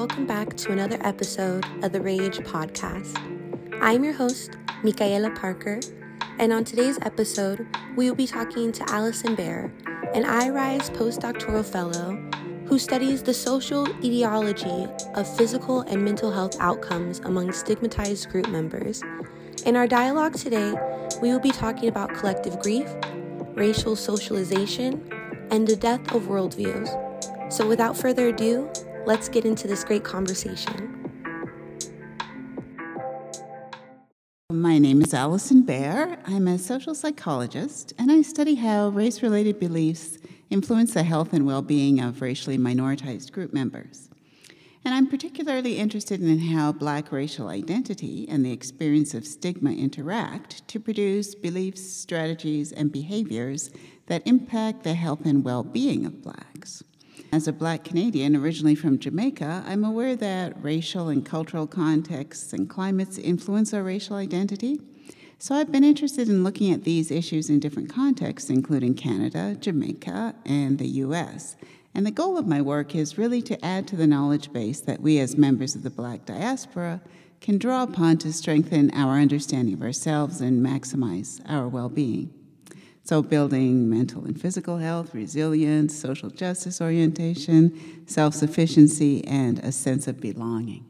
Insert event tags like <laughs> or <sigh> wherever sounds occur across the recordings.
welcome back to another episode of the Rage Podcast. I'm your host, Michaela Parker, and on today's episode, we will be talking to Allison Baer, an iRise postdoctoral fellow who studies the social etiology of physical and mental health outcomes among stigmatized group members. In our dialogue today, we will be talking about collective grief, racial socialization, and the death of worldviews. So, without further ado, let's get into this great conversation. My name is Allison Baer. I'm a social psychologist, and I study how race related beliefs influence the health and well being of racially minoritized group members. And I'm particularly interested in how Black racial identity and the experience of stigma interact to produce beliefs, strategies, and behaviors that impact the health and well being of Blacks. As a Black Canadian originally from Jamaica, I'm aware that racial and cultural contexts and climates influence our racial identity. So I've been interested in looking at these issues in different contexts, including Canada, Jamaica, and the US. And the goal of my work is really to add to the knowledge base that we, as members of the Black diaspora, can draw upon to strengthen our understanding of ourselves and maximize our well being. So, building mental and physical health, resilience, social justice orientation, self sufficiency, and a sense of belonging.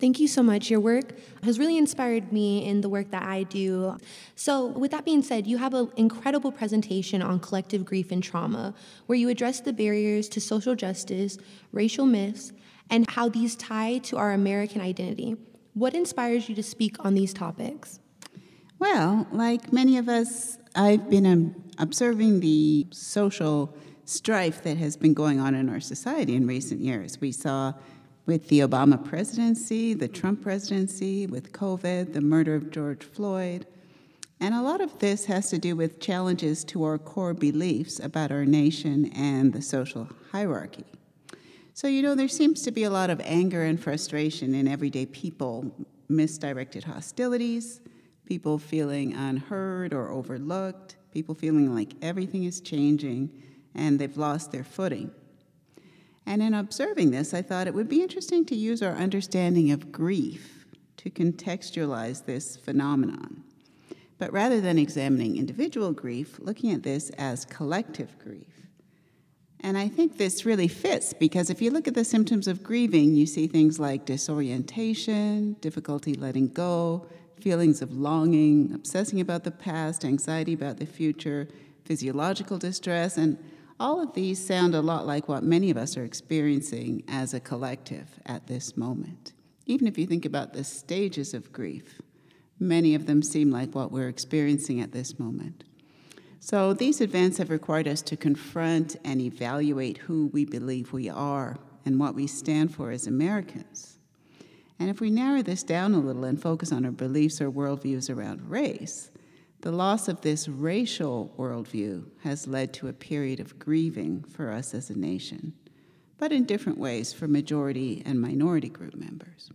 Thank you so much. Your work has really inspired me in the work that I do. So, with that being said, you have an incredible presentation on collective grief and trauma, where you address the barriers to social justice, racial myths, and how these tie to our American identity. What inspires you to speak on these topics? Well, like many of us, I've been um, observing the social strife that has been going on in our society in recent years. We saw with the Obama presidency, the Trump presidency, with COVID, the murder of George Floyd. And a lot of this has to do with challenges to our core beliefs about our nation and the social hierarchy. So, you know, there seems to be a lot of anger and frustration in everyday people, misdirected hostilities, people feeling unheard or overlooked, people feeling like everything is changing and they've lost their footing. And in observing this, I thought it would be interesting to use our understanding of grief to contextualize this phenomenon. But rather than examining individual grief, looking at this as collective grief. And I think this really fits because if you look at the symptoms of grieving, you see things like disorientation, difficulty letting go, feelings of longing, obsessing about the past, anxiety about the future, physiological distress, and all of these sound a lot like what many of us are experiencing as a collective at this moment. Even if you think about the stages of grief, many of them seem like what we're experiencing at this moment. So, these events have required us to confront and evaluate who we believe we are and what we stand for as Americans. And if we narrow this down a little and focus on our beliefs or worldviews around race, the loss of this racial worldview has led to a period of grieving for us as a nation, but in different ways for majority and minority group members.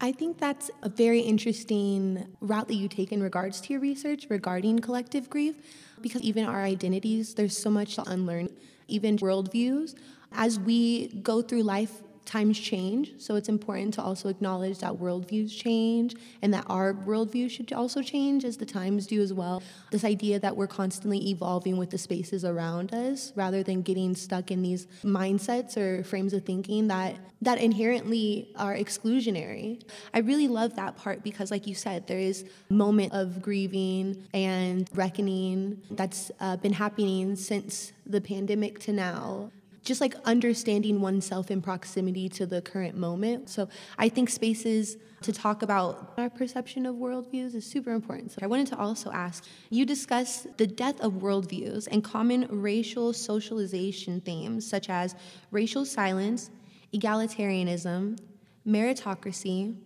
I think that's a very interesting route that you take in regards to your research regarding collective grief, because even our identities, there's so much to unlearn, even worldviews. As we go through life, times change, so it's important to also acknowledge that worldviews change and that our worldview should also change as the times do as well. This idea that we're constantly evolving with the spaces around us rather than getting stuck in these mindsets or frames of thinking that that inherently are exclusionary. I really love that part because like you said there is moment of grieving and reckoning that's uh, been happening since the pandemic to now just like understanding oneself in proximity to the current moment. So I think spaces to talk about our perception of worldviews is super important. So I wanted to also ask you discuss the death of worldviews and common racial socialization themes such as racial silence, egalitarianism, meritocracy,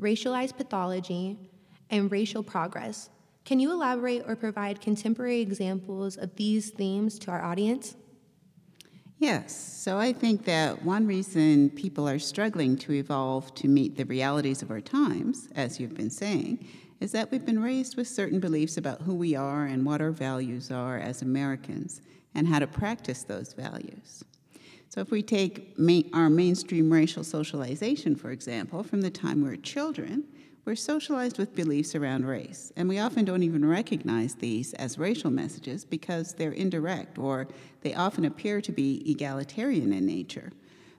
racialized pathology, and racial progress. Can you elaborate or provide contemporary examples of these themes to our audience? Yes, so I think that one reason people are struggling to evolve to meet the realities of our times, as you've been saying, is that we've been raised with certain beliefs about who we are and what our values are as Americans and how to practice those values. So, if we take main, our mainstream racial socialization, for example, from the time we're children, we're socialized with beliefs around race, and we often don't even recognize these as racial messages because they're indirect or they often appear to be egalitarian in nature.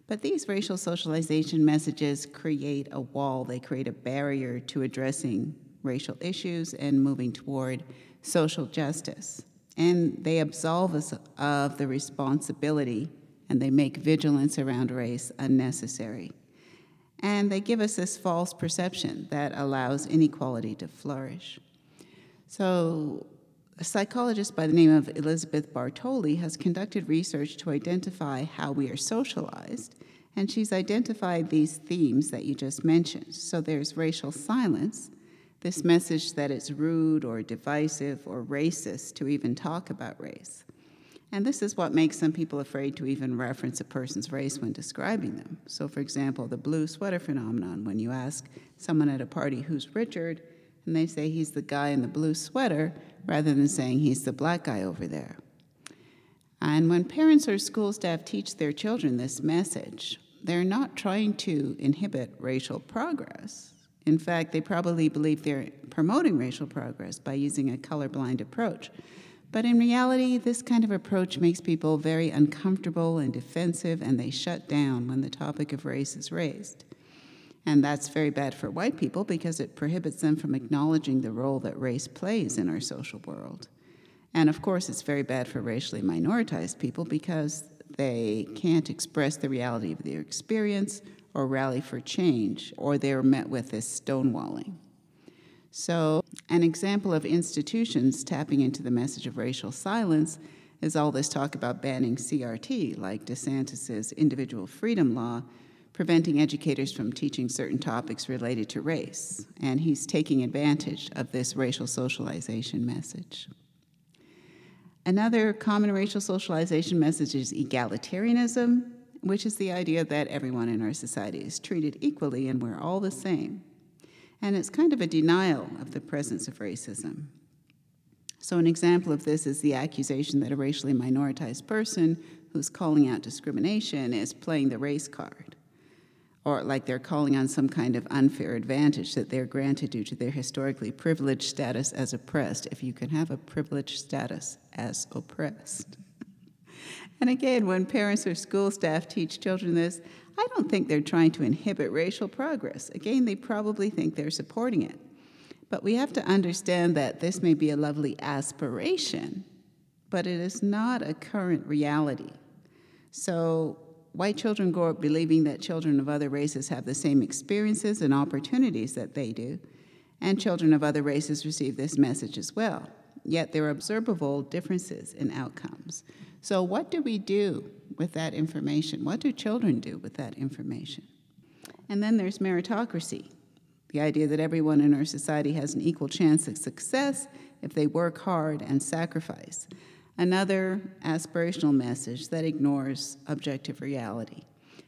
But these racial socialization messages create a wall, they create a barrier to addressing racial issues and moving toward social justice. And they absolve us of the responsibility and they make vigilance around race unnecessary. And they give us this false perception that allows inequality to flourish. So, a psychologist by the name of Elizabeth Bartoli has conducted research to identify how we are socialized, and she's identified these themes that you just mentioned. So, there's racial silence, this message that it's rude or divisive or racist to even talk about race. And this is what makes some people afraid to even reference a person's race when describing them. So, for example, the blue sweater phenomenon, when you ask someone at a party who's Richard, and they say he's the guy in the blue sweater, rather than saying he's the black guy over there. And when parents or school staff teach their children this message, they're not trying to inhibit racial progress. In fact, they probably believe they're promoting racial progress by using a colorblind approach. But in reality, this kind of approach makes people very uncomfortable and defensive, and they shut down when the topic of race is raised. And that's very bad for white people because it prohibits them from acknowledging the role that race plays in our social world. And of course, it's very bad for racially minoritized people because they can't express the reality of their experience or rally for change, or they're met with this stonewalling. So, an example of institutions tapping into the message of racial silence is all this talk about banning CRT, like DeSantis's individual freedom law, preventing educators from teaching certain topics related to race. And he's taking advantage of this racial socialization message. Another common racial socialization message is egalitarianism, which is the idea that everyone in our society is treated equally and we're all the same and it's kind of a denial of the presence of racism. So, an example of this is the accusation that a racially minoritized person who's calling out discrimination is playing the race card, or like they're calling on some kind of unfair advantage that they're granted due to their historically privileged status as oppressed, if you can have a privileged status as oppressed. <laughs> and again, when parents or school staff teach children this, I don't think they're trying to inhibit racial progress. Again, they probably think they're supporting it. But we have to understand that this may be a lovely aspiration, but it is not a current reality. So, white children grow up believing that children of other races have the same experiences and opportunities that they do, and children of other races receive this message as well. Yet there are observable differences in outcomes. So, what do we do with that information? What do children do with that information? And then there's meritocracy the idea that everyone in our society has an equal chance of success if they work hard and sacrifice. Another aspirational message that ignores objective reality.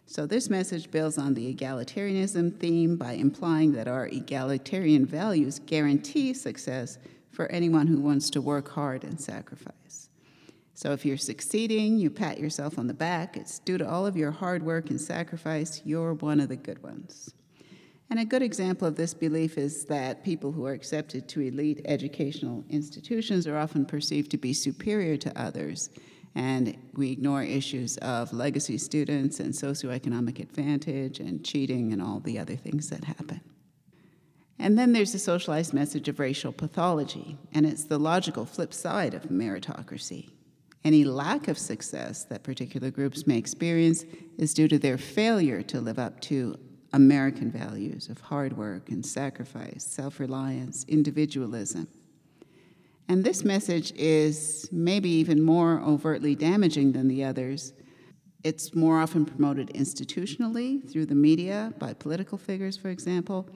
So, this message builds on the egalitarianism theme by implying that our egalitarian values guarantee success for anyone who wants to work hard and sacrifice. So if you're succeeding, you pat yourself on the back. It's due to all of your hard work and sacrifice. You're one of the good ones. And a good example of this belief is that people who are accepted to elite educational institutions are often perceived to be superior to others. And we ignore issues of legacy students and socioeconomic advantage and cheating and all the other things that happen. And then there's the socialized message of racial pathology, and it's the logical flip side of meritocracy. Any lack of success that particular groups may experience is due to their failure to live up to American values of hard work and sacrifice, self reliance, individualism. And this message is maybe even more overtly damaging than the others. It's more often promoted institutionally through the media, by political figures, for example.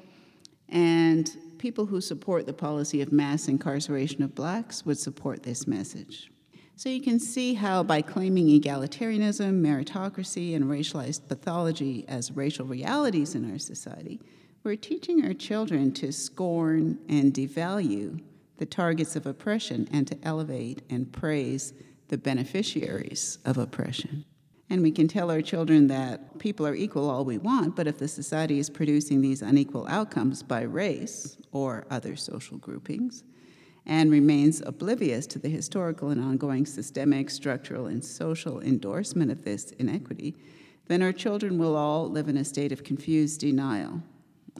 And people who support the policy of mass incarceration of blacks would support this message. So you can see how, by claiming egalitarianism, meritocracy, and racialized pathology as racial realities in our society, we're teaching our children to scorn and devalue the targets of oppression and to elevate and praise the beneficiaries of oppression. And we can tell our children that people are equal all we want, but if the society is producing these unequal outcomes by race or other social groupings, and remains oblivious to the historical and ongoing systemic, structural, and social endorsement of this inequity, then our children will all live in a state of confused denial.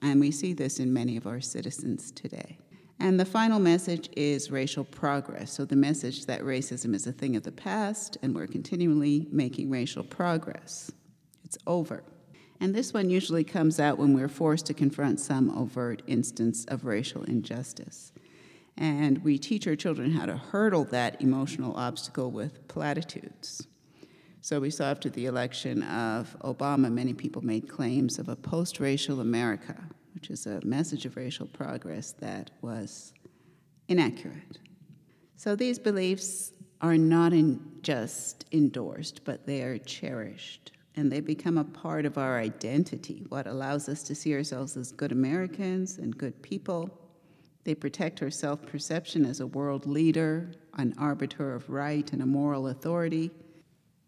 And we see this in many of our citizens today. And the final message is racial progress. So, the message that racism is a thing of the past and we're continually making racial progress. It's over. And this one usually comes out when we're forced to confront some overt instance of racial injustice. And we teach our children how to hurdle that emotional obstacle with platitudes. So, we saw after the election of Obama, many people made claims of a post racial America which is a message of racial progress that was inaccurate. So these beliefs are not just endorsed, but they are cherished. And they become a part of our identity, what allows us to see ourselves as good Americans and good people. They protect our self perception as a world leader, an arbiter of right, and a moral authority.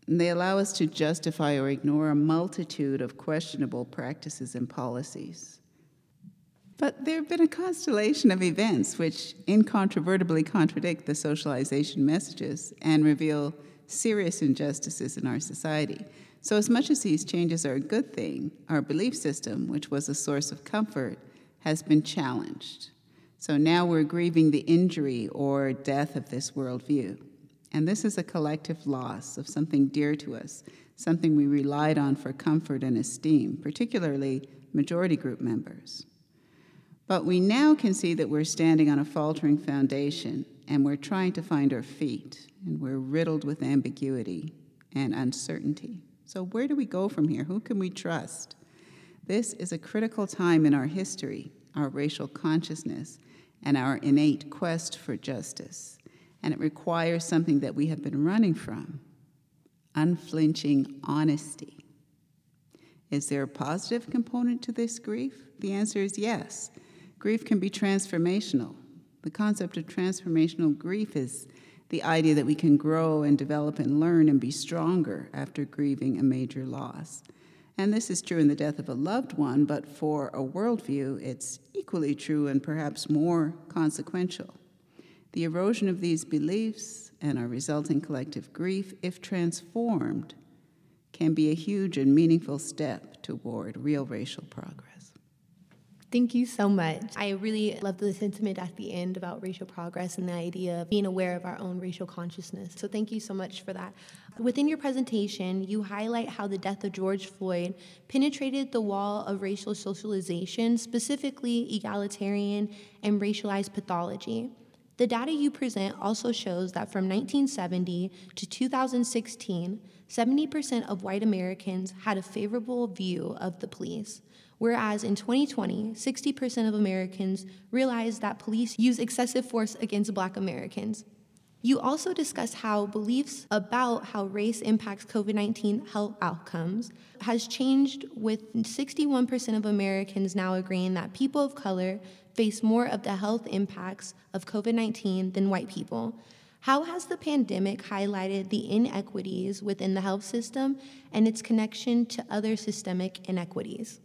And they allow us to justify or ignore a multitude of questionable practices and policies. But there have been a constellation of events which incontrovertibly contradict the socialization messages and reveal serious injustices in our society. So, as much as these changes are a good thing, our belief system, which was a source of comfort, has been challenged. So now we're grieving the injury or death of this worldview. And this is a collective loss of something dear to us, something we relied on for comfort and esteem, particularly majority group members. But we now can see that we're standing on a faltering foundation and we're trying to find our feet, and we're riddled with ambiguity and uncertainty. So, where do we go from here? Who can we trust? This is a critical time in our history, our racial consciousness, and our innate quest for justice. And it requires something that we have been running from unflinching honesty. Is there a positive component to this grief? The answer is yes. Grief can be transformational. The concept of transformational grief is the idea that we can grow and develop and learn and be stronger after grieving a major loss. And this is true in the death of a loved one, but for a worldview, it's equally true and perhaps more consequential. The erosion of these beliefs and our resulting collective grief, if transformed, can be a huge and meaningful step toward real racial progress. Thank you so much. I really love the sentiment at the end about racial progress and the idea of being aware of our own racial consciousness. So, thank you so much for that. Within your presentation, you highlight how the death of George Floyd penetrated the wall of racial socialization, specifically egalitarian and racialized pathology. The data you present also shows that from 1970 to 2016, 70% of white Americans had a favorable view of the police whereas in 2020, 60% of Americans realized that police use excessive force against black Americans. You also discussed how beliefs about how race impacts COVID 19 health outcomes has changed, with 61% of Americans now agreeing that people of color face more of the health impacts of COVID 19 than white people. How has the pandemic highlighted the inequities within the health system and its connection to other systemic inequities?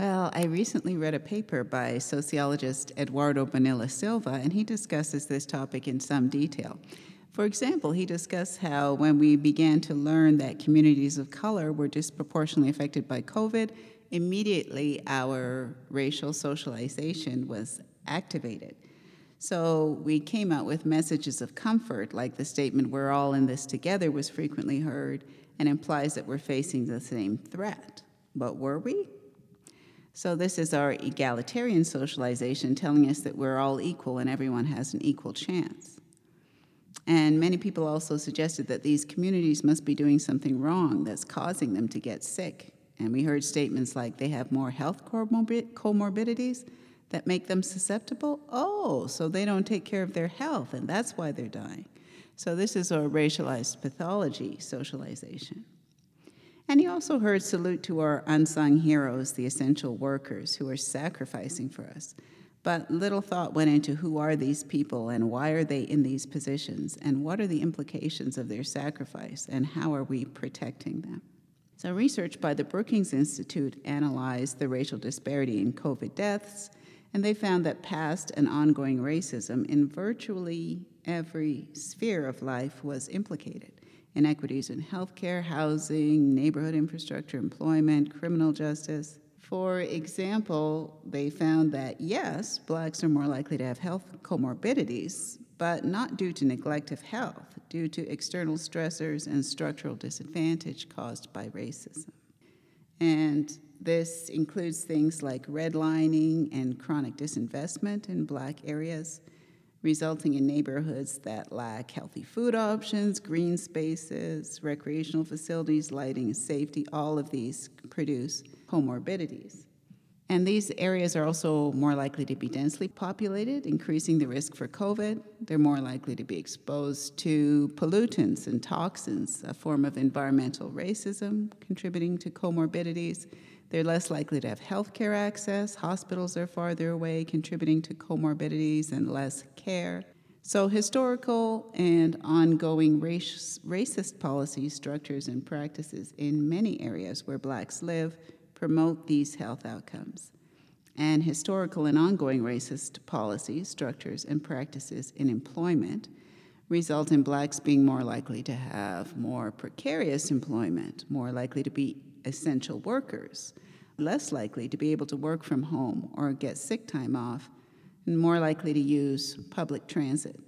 Well, I recently read a paper by sociologist Eduardo Bonilla Silva, and he discusses this topic in some detail. For example, he discussed how when we began to learn that communities of color were disproportionately affected by COVID, immediately our racial socialization was activated. So we came out with messages of comfort, like the statement, We're all in this together, was frequently heard and implies that we're facing the same threat. But were we? So, this is our egalitarian socialization telling us that we're all equal and everyone has an equal chance. And many people also suggested that these communities must be doing something wrong that's causing them to get sick. And we heard statements like they have more health comorbidities that make them susceptible. Oh, so they don't take care of their health, and that's why they're dying. So, this is our racialized pathology socialization. And he also heard salute to our unsung heroes, the essential workers who are sacrificing for us. But little thought went into who are these people and why are they in these positions and what are the implications of their sacrifice and how are we protecting them. So, research by the Brookings Institute analyzed the racial disparity in COVID deaths, and they found that past and ongoing racism in virtually every sphere of life was implicated inequities in healthcare, housing, neighborhood infrastructure, employment, criminal justice. For example, they found that yes, blacks are more likely to have health comorbidities, but not due to neglect of health, due to external stressors and structural disadvantage caused by racism. And this includes things like redlining and chronic disinvestment in black areas, resulting in neighborhoods that lack healthy food options, green spaces, recreational facilities, lighting, safety. All of these produce comorbidities. And these areas are also more likely to be densely populated, increasing the risk for COVID. They're more likely to be exposed to pollutants and toxins, a form of environmental racism contributing to comorbidities. They're less likely to have health care access. Hospitals are farther away, contributing to comorbidities and less care. So, historical and ongoing race, racist policies, structures, and practices in many areas where blacks live promote these health outcomes. And historical and ongoing racist policies, structures, and practices in employment result in blacks being more likely to have more precarious employment, more likely to be essential workers, less likely to be able to work from home or get sick time off, and more likely to use public transit.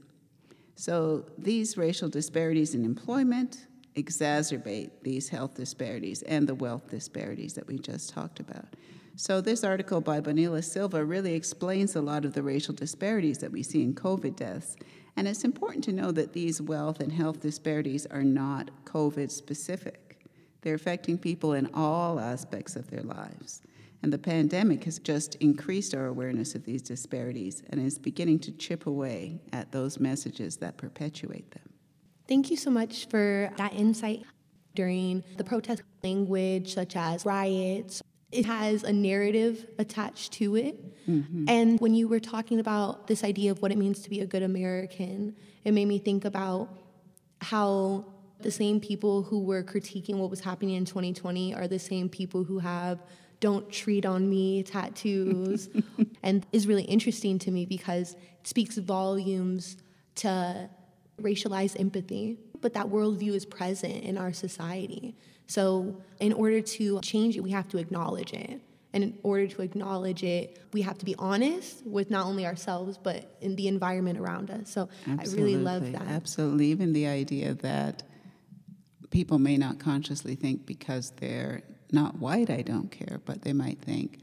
So these racial disparities in employment, exacerbate these health disparities and the wealth disparities that we just talked about. So, this article by Bonilla Silva really explains a lot of the racial disparities that we see in COVID deaths. And it's important to know that these wealth and health disparities are not COVID specific. They're affecting people in all aspects of their lives. And the pandemic has just increased our awareness of these disparities and is beginning to chip away at those messages that perpetuate them. Thank you so much for that insight. During the protest language, such as riots, it has a narrative attached to it. Mm-hmm. And when you were talking about this idea of what it means to be a good American, it made me think about how the same people who were critiquing what was happening in 2020 are the same people who have don't tread on me tattoos <laughs> and is really interesting to me because it speaks volumes to racialized empathy, but that worldview is present in our society. So, in order to change it, we have to acknowledge it. And in order to acknowledge it, we have to be honest with not only ourselves, but in the environment around us. So, Absolutely. I really love that. Absolutely. Even the idea that people may not consciously think because they're not white, I don't care, but they might think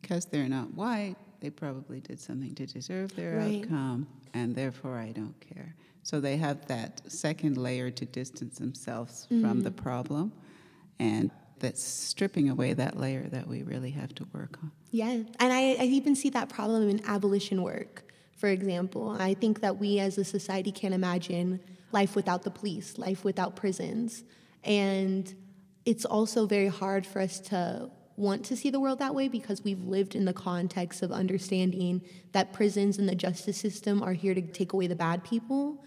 because they're not white, they probably did something to deserve their right. outcome, and therefore I don't care. So they have that second layer to distance themselves mm-hmm. from the mm-hmm. problem. And that's stripping away that layer that we really have to work on. Yeah. And I, I even see that problem in abolition work, for example. I think that we as a society can't imagine life without the police, life without prisons. And it's also very hard for us to want to see the world that way because we've lived in the context of understanding that prisons and the justice system are here to take away the bad people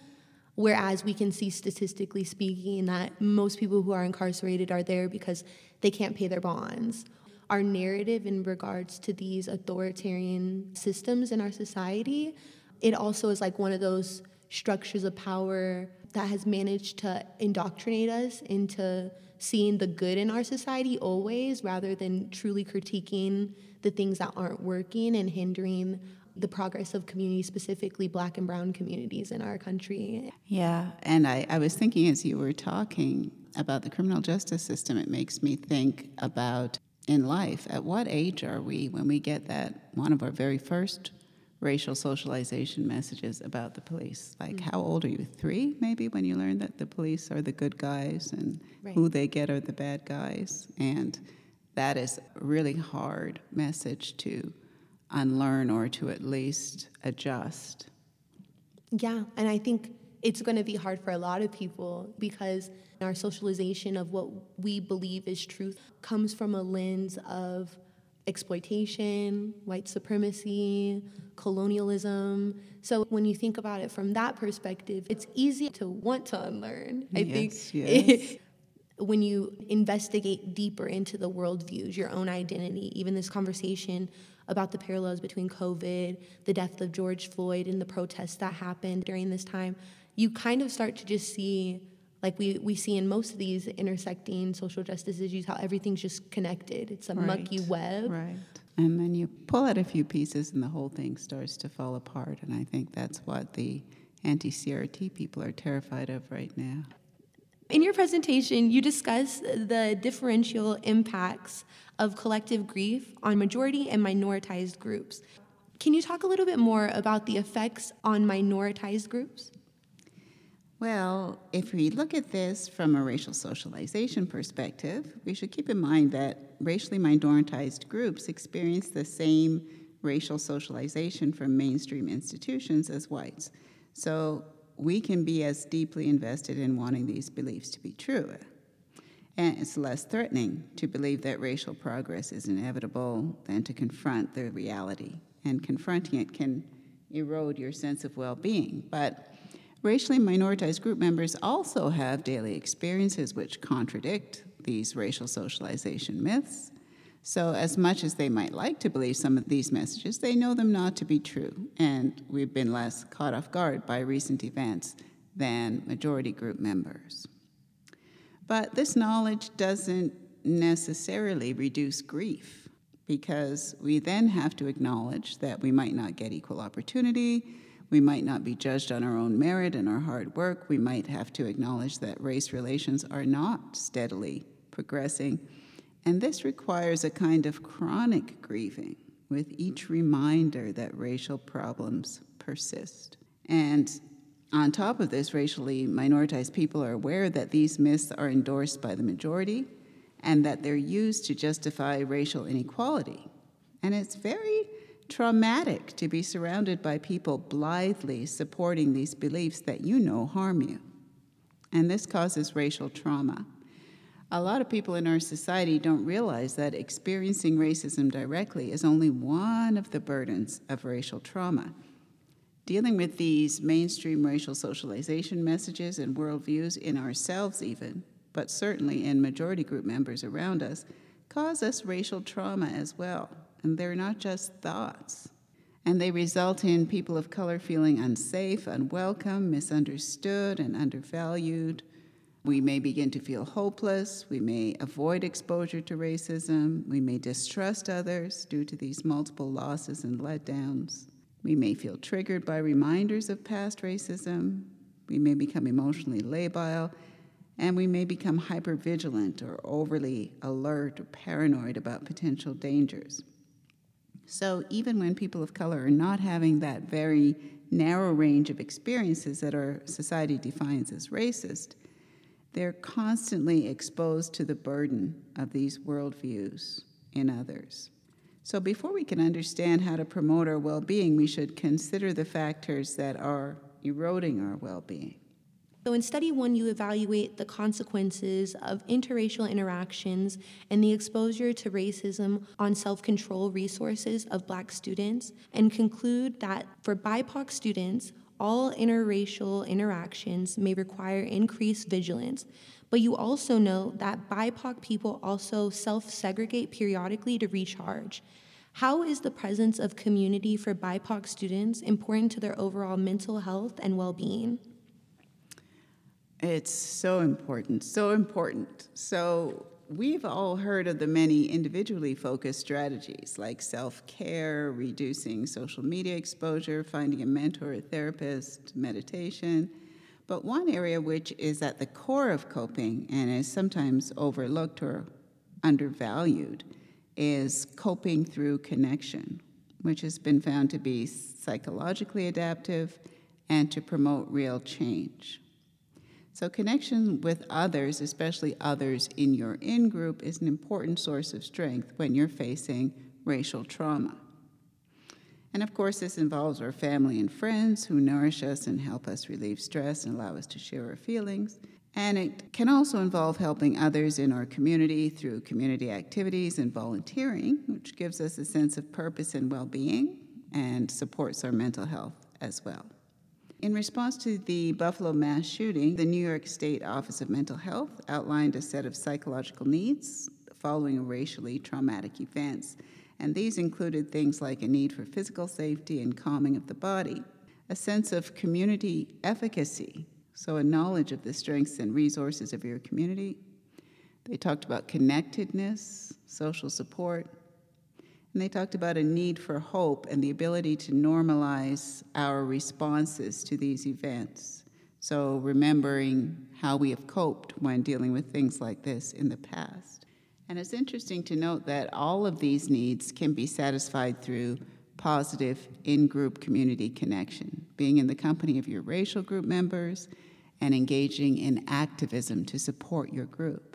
Whereas we can see statistically speaking that most people who are incarcerated are there because they can't pay their bonds. Our narrative in regards to these authoritarian systems in our society, it also is like one of those structures of power that has managed to indoctrinate us into seeing the good in our society always rather than truly critiquing the things that aren't working and hindering the progress of communities, specifically black and brown communities in our country. Yeah, and I, I was thinking as you were talking about the criminal justice system, it makes me think about in life, at what age are we when we get that one of our very first racial socialization messages about the police? Like, mm-hmm. how old are you? Three, maybe, when you learn that the police are the good guys and right. who they get are the bad guys? And that is a really hard message to unlearn or to at least adjust. Yeah, and I think it's going to be hard for a lot of people because our socialization of what we believe is truth comes from a lens of exploitation, white supremacy, colonialism. So when you think about it from that perspective, it's easy to want to unlearn. I Yes, think yes. <laughs> when you investigate deeper into the worldviews, your own identity, even this conversation about the parallels between COVID, the death of George Floyd, and the protests that happened during this time, you kind of start to just see, like we, we see in most of these intersecting social justice issues, how everything's just connected. It's a mucky web. Right. And then you pull out a few pieces and the whole thing starts to fall apart. And I think that's what the anti CRT people are terrified of right now. In your presentation, you discuss the differential impacts of collective grief on majority and minoritized groups. Can you talk a little bit more about the effects on minoritized groups? Well, if we look at this from a racial socialization perspective, we should keep in mind that racially minoritized groups experience the same racial socialization from mainstream institutions as whites. So we can be as deeply invested in wanting these beliefs to be true. And it's less threatening to believe that racial progress is inevitable than to confront the reality. And confronting it can erode your sense of well being. But racially minoritized group members also have daily experiences which contradict these racial socialization myths. So, as much as they might like to believe some of these messages, they know them not to be true, and we've been less caught off guard by recent events than majority group members. But this knowledge doesn't necessarily reduce grief because we then have to acknowledge that we might not get equal opportunity, we might not be judged on our own merit and our hard work, we might have to acknowledge that race relations are not steadily progressing. And this requires a kind of chronic grieving with each reminder that racial problems persist. And on top of this, racially minoritized people are aware that these myths are endorsed by the majority and that they're used to justify racial inequality. And it's very traumatic to be surrounded by people blithely supporting these beliefs that you know harm you. And this causes racial trauma. A lot of people in our society don't realize that experiencing racism directly is only one of the burdens of racial trauma. Dealing with these mainstream racial socialization messages and worldviews in ourselves, even, but certainly in majority group members around us, cause us racial trauma as well. And they're not just thoughts. And they result in people of color feeling unsafe, unwelcome, misunderstood, and undervalued. We may begin to feel hopeless. We may avoid exposure to racism. We may distrust others due to these multiple losses and letdowns. We may feel triggered by reminders of past racism. We may become emotionally labile. And we may become hypervigilant or overly alert or paranoid about potential dangers. So, even when people of color are not having that very narrow range of experiences that our society defines as racist, they're constantly exposed to the burden of these worldviews in others. So, before we can understand how to promote our well being, we should consider the factors that are eroding our well being. So, in study one, you evaluate the consequences of interracial interactions and the exposure to racism on self control resources of Black students, and conclude that for BIPOC students, all interracial interactions may require increased vigilance. But you also note that BIPOC people also self segregate periodically to recharge. How is the presence of community for BIPOC students important to their overall mental health and well being? It's so important, so important. So, we've all heard of the many individually focused strategies like self care, reducing social media exposure, finding a mentor or therapist, meditation. But one area which is at the core of coping and is sometimes overlooked or undervalued is coping through connection, which has been found to be psychologically adaptive and to promote real change. So, connection with others, especially others in your in group, is an important source of strength when you're facing racial trauma. And of course, this involves our family and friends who nourish us and help us relieve stress and allow us to share our feelings. And it can also involve helping others in our community through community activities and volunteering, which gives us a sense of purpose and well being and supports our mental health as well. In response to the Buffalo mass shooting, the New York State Office of Mental Health outlined a set of psychological needs following racially traumatic events. And these included things like a need for physical safety and calming of the body, a sense of community efficacy, so a knowledge of the strengths and resources of your community. They talked about connectedness, social support, and they talked about a need for hope and the ability to normalize our responses to these events. So, remembering how we have coped when dealing with things like this in the past. And it's interesting to note that all of these needs can be satisfied through positive in group community connection, being in the company of your racial group members, and engaging in activism to support your group.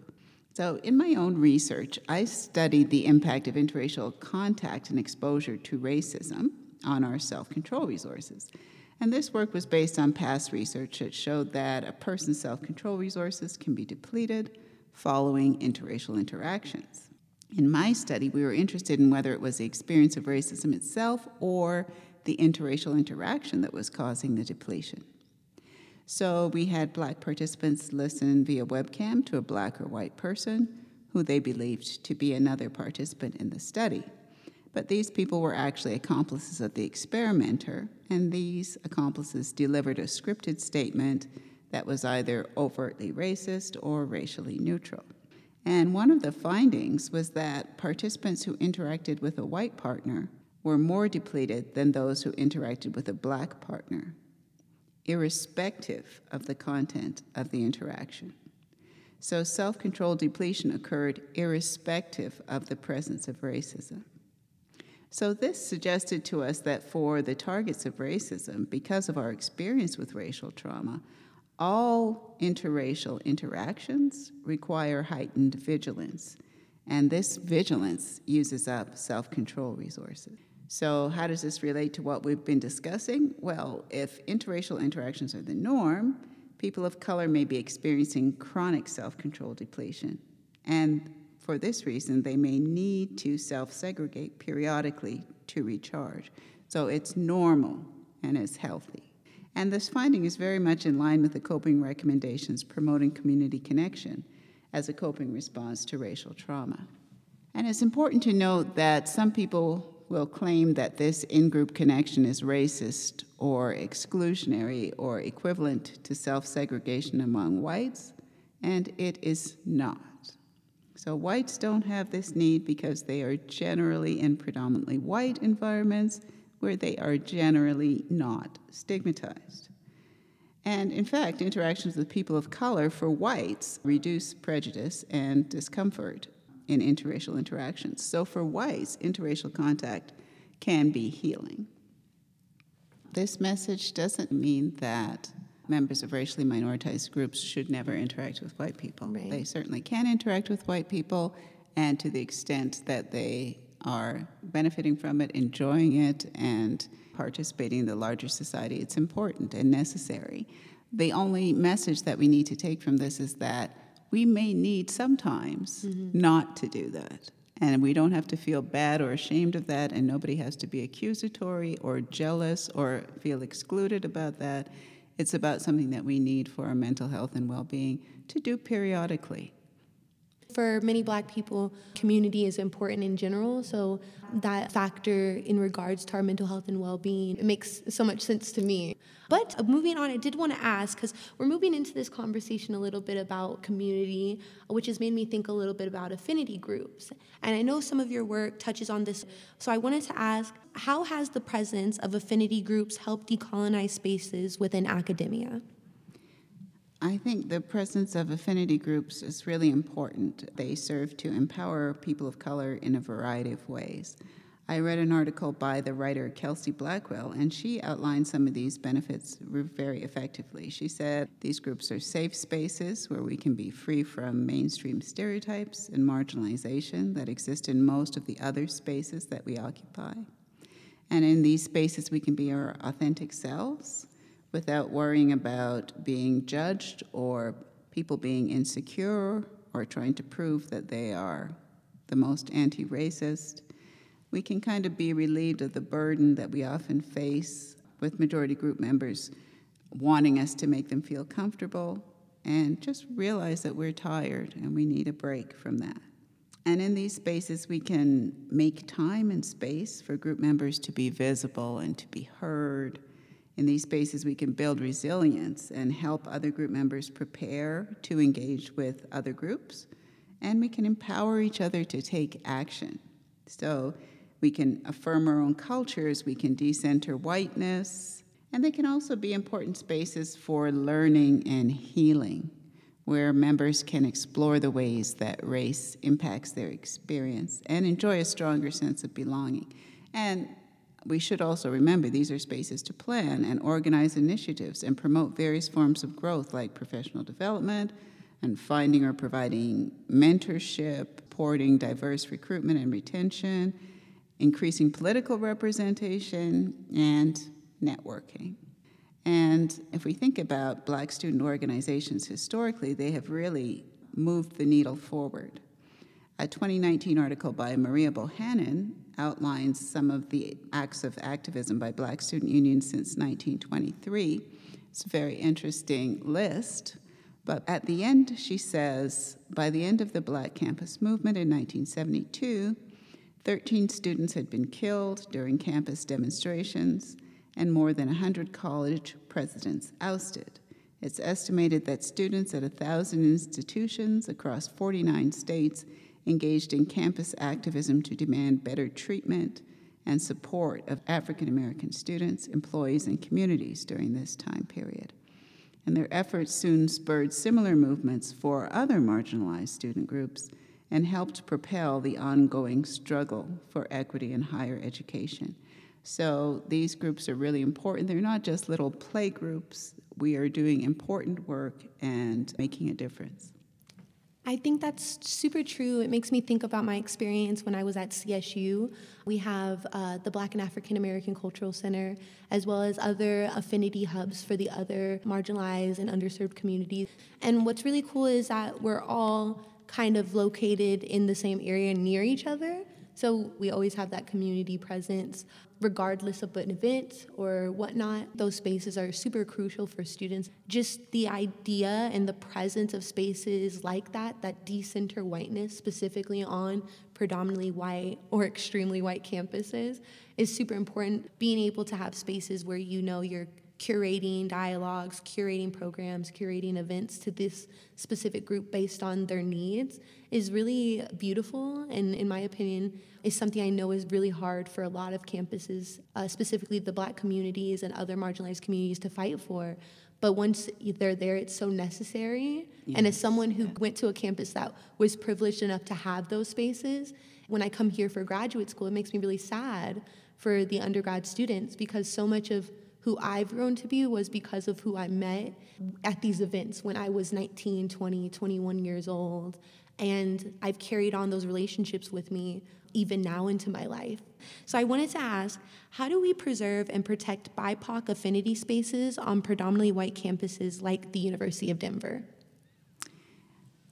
So, in my own research, I studied the impact of interracial contact and exposure to racism on our self control resources. And this work was based on past research that showed that a person's self control resources can be depleted following interracial interactions. In my study, we were interested in whether it was the experience of racism itself or the interracial interaction that was causing the depletion. So we had black participants listen via webcam to a black or white person who they believed to be another participant in the study. But these people were actually accomplices of the experimenter, and these accomplices delivered a scripted statement that was either overtly racist or racially neutral. And one of the findings was that participants who interacted with a white partner were more depleted than those who interacted with a black partner irrespective of the content of the interaction. So self control depletion occurred irrespective of the presence of racism. So, this suggested to us that for the targets of racism, because of our experience with racial trauma, all interracial interactions require heightened vigilance, and this vigilance uses up self control resources. So, how does this relate to what we've been discussing? Well, if interracial interactions are the norm, people of color may be experiencing chronic self control depletion. And for this reason, they may need to self segregate periodically to recharge. So, it's normal and it's healthy. And this finding is very much in line with the coping recommendations promoting community connection as a coping response to racial trauma. And it's important to note that some people will claim that this in group connection is racist or exclusionary or equivalent to self segregation among whites, and it is not. So, whites don't have this need because they are generally in predominantly white environments where they are generally not stigmatized. And in fact, interactions with people of color for whites reduce prejudice and discomfort in interracial interactions. So for whites, interracial contact can be healing. This message doesn't mean that members of racially minoritized groups should never interact with white people. Right. They certainly can interact with white people, and to the extent that they are benefiting from it, enjoying it, and participating in the larger society, it's important and necessary. The only message that we need to take from this is that we may need sometimes mm-hmm. not to do that. And we don't have to feel bad or ashamed of that, and nobody has to be accusatory or jealous or feel excluded about that. It's about something that we need for our mental health and well being to do periodically. For many black people, community is important in general. So that factor in regards to our mental health and well-being it makes so much sense to me. But uh, moving on, I did want to ask because we're moving into this conversation a little bit about community, which has made me think a little bit about affinity groups. And I know some of your work touches on this. So I wanted to ask, how has the presence of affinity groups helped decolonize spaces within academia? I think the presence of affinity groups is really important. They serve to empower people of color in a variety of ways. I read an article by the writer Kelsey Blackwell, and she outlined some of these benefits very effectively. She said these groups are safe spaces where we can be free from mainstream stereotypes and marginalization that exist in most of the other spaces that we occupy. And in these spaces, we can be our authentic selves without worrying about being judged or people being insecure or trying to prove that they are the most anti racist, we can kind of be relieved of the burden that we often face with majority group members wanting us to make them feel comfortable and just realize that we're tired and we need a break from that. And in these spaces, we can make time and space for group members to be visible and to be heard. In these spaces, we can build resilience and help other group members prepare to engage with other groups. And we can empower each other to take action. So we can affirm our own cultures, we can decenter whiteness, and they can also be important spaces for learning and healing where members can explore the ways that race impacts their experience and enjoy a stronger sense of belonging. And we should also remember these are spaces to plan and organize initiatives and promote various forms of growth like professional development and finding or providing mentorship, supporting diverse recruitment and retention, increasing political representation, and networking. And if we think about black student organizations historically, they have really moved the needle forward. A 2019 article by Maria Bohannon outlines some of the acts of activism by black student unions since 1923. It's a very interesting list. But at the end, she says by the end of the Black Campus Movement in 1972, 13 students had been killed during campus demonstrations, and more than 100 college presidents ousted. It's estimated that students at 1,000 institutions across 49 states engaged in campus activism to demand better treatment and support of African American students, employees, and communities during this time period. And their efforts soon spurred similar movements for other marginalized student groups and helped propel the ongoing struggle for equity in higher education. So these groups are really important. They're not just little play groups. We are doing important work and making a difference. I think that's super true. It makes me think about my experience when I was at CSU. We have uh, the Black and African American Cultural Center, as well as other affinity hubs for the other marginalized and underserved communities. And what's really cool is that we're all kind of located in the same area near each other. So we always have that community presence, regardless of an event or whatnot. Those spaces are super crucial for students. Just the idea and the presence of spaces like that, that decenter whiteness, specifically on predominantly white or extremely white campuses, is super important. Being able to have spaces where you know you're curating dialogues, curating programs, curating events to this specific group based on their needs is really beautiful and in my opinion is something I know is really hard for a lot of campuses, uh, specifically the black communities and other marginalized communities to fight for. But once they're there, it's so necessary. Yes. And as someone who went to a campus that was privileged enough to have those spaces, when I come here for graduate school, it makes me really sad for the undergrad students because so much of who I've grown to be was because of who I met at these events when I was 19, 20, 21 years old. And I've carried on those relationships with me even now into my life. So I wanted to ask how do we preserve and protect BIPOC affinity spaces on predominantly white campuses like the University of Denver?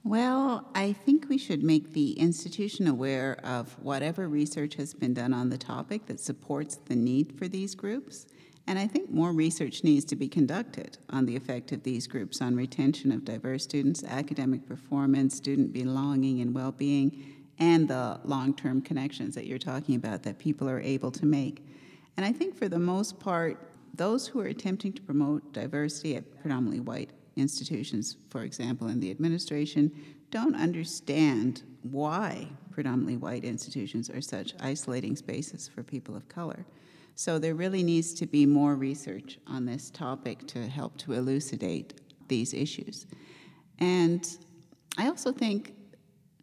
Well, I think we should make the institution aware of whatever research has been done on the topic that supports the need for these groups and I think more research needs to be conducted on the effect of these groups on retention of diverse students, academic performance, student belonging and well being, and the long term connections that you're talking about that people are able to make. And I think for the most part, those who are attempting to promote diversity at predominantly white institutions, for example, in the administration, don't understand why predominantly white institutions are such isolating spaces for people of color. So there really needs to be more research on this topic to help to elucidate these issues. And I also think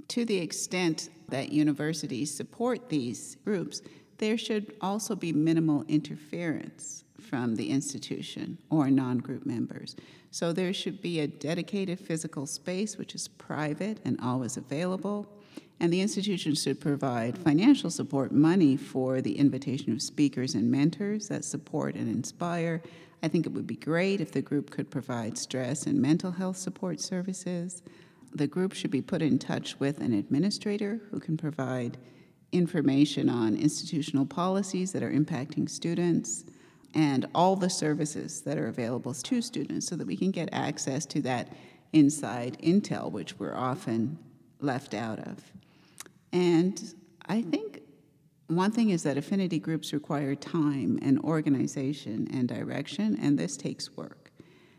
to the extent that universities support these groups, there should also be minimal interference from the institution or non group members. So there should be a dedicated physical space which is private and always available And the institution should provide financial support, money for the invitation of speakers and mentors that support and inspire. I think it would be great if the group could provide stress and mental health support services. The group should be put in touch with an administrator who can provide information on institutional policies that are impacting students and all the services that are available to students so that we can get access to that inside intel, which we're often left out of. And I think one thing is that affinity groups require time and organization and direction, and this takes work.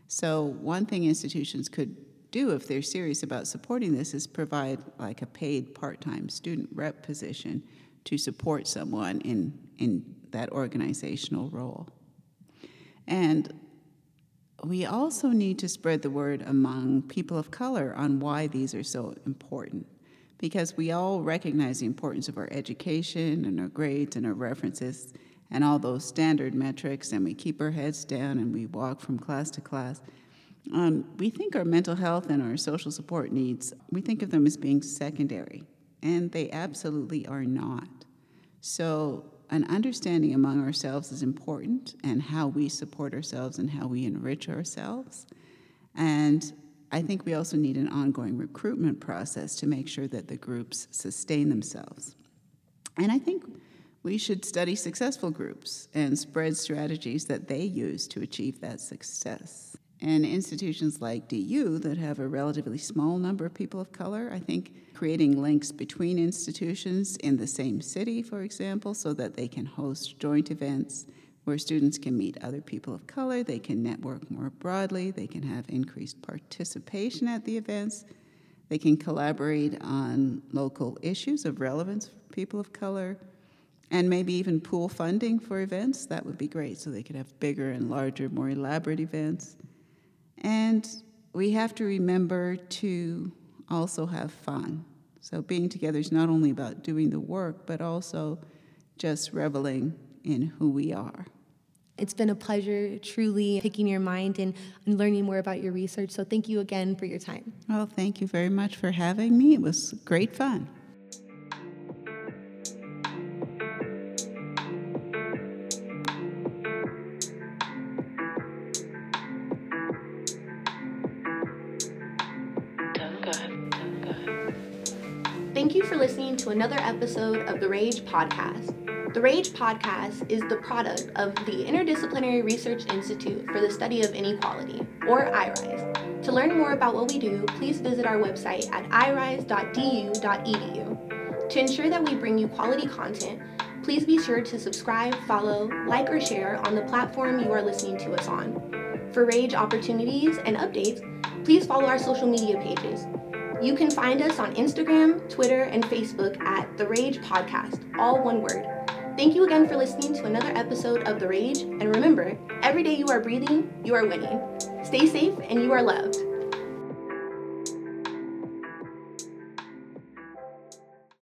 So, one thing institutions could do if they're serious about supporting this is provide like a paid part-time student rep position to support someone in in that organizational role. And we also need to spread the word among people of color on why these are so important because we all recognize the importance of our education and our grades and our references and all those standard metrics, and we keep our heads down and we walk from class to class. Um, we think our mental health and our social support needs, we think of them as being secondary, and they absolutely are not. So, an understanding among ourselves is important, and how we support ourselves and how we enrich ourselves. And I think we also need an ongoing recruitment process to make sure that the groups sustain themselves. And I think we should study successful groups and spread strategies that they use to achieve that success. And institutions like DU that have a relatively small number of people of color, I think creating links between institutions in the same city, for example, so that they can host joint events where students can meet other people of color, they can network more broadly, they can have increased participation at the events, they can collaborate on local issues of relevance for people of color, and maybe even pool funding for events. That would be great, so they could have bigger and larger, more elaborate events. And we have to remember to also have fun. So being together is not only about doing the work, but also just reveling in who we are. It's been a pleasure truly picking your mind and, and learning more about your research. So thank you again for your time. Well, thank you very much for having me. It was great fun. To another episode of the Rage Podcast. The RAGE podcast is the product of the Interdisciplinary Research Institute for the Study of Inequality, or IRISE. To learn more about what we do, please visit our website at irise.du.edu. To ensure that we bring you quality content, please be sure to subscribe, follow, like, or share on the platform you are listening to us on. For RAGE opportunities and updates, please follow our social media pages. You can find us on Instagram, Twitter, and Facebook at The Rage Podcast, all one word. Thank you again for listening to another episode of The Rage, and remember, every day you are breathing, you are winning. Stay safe and you are loved.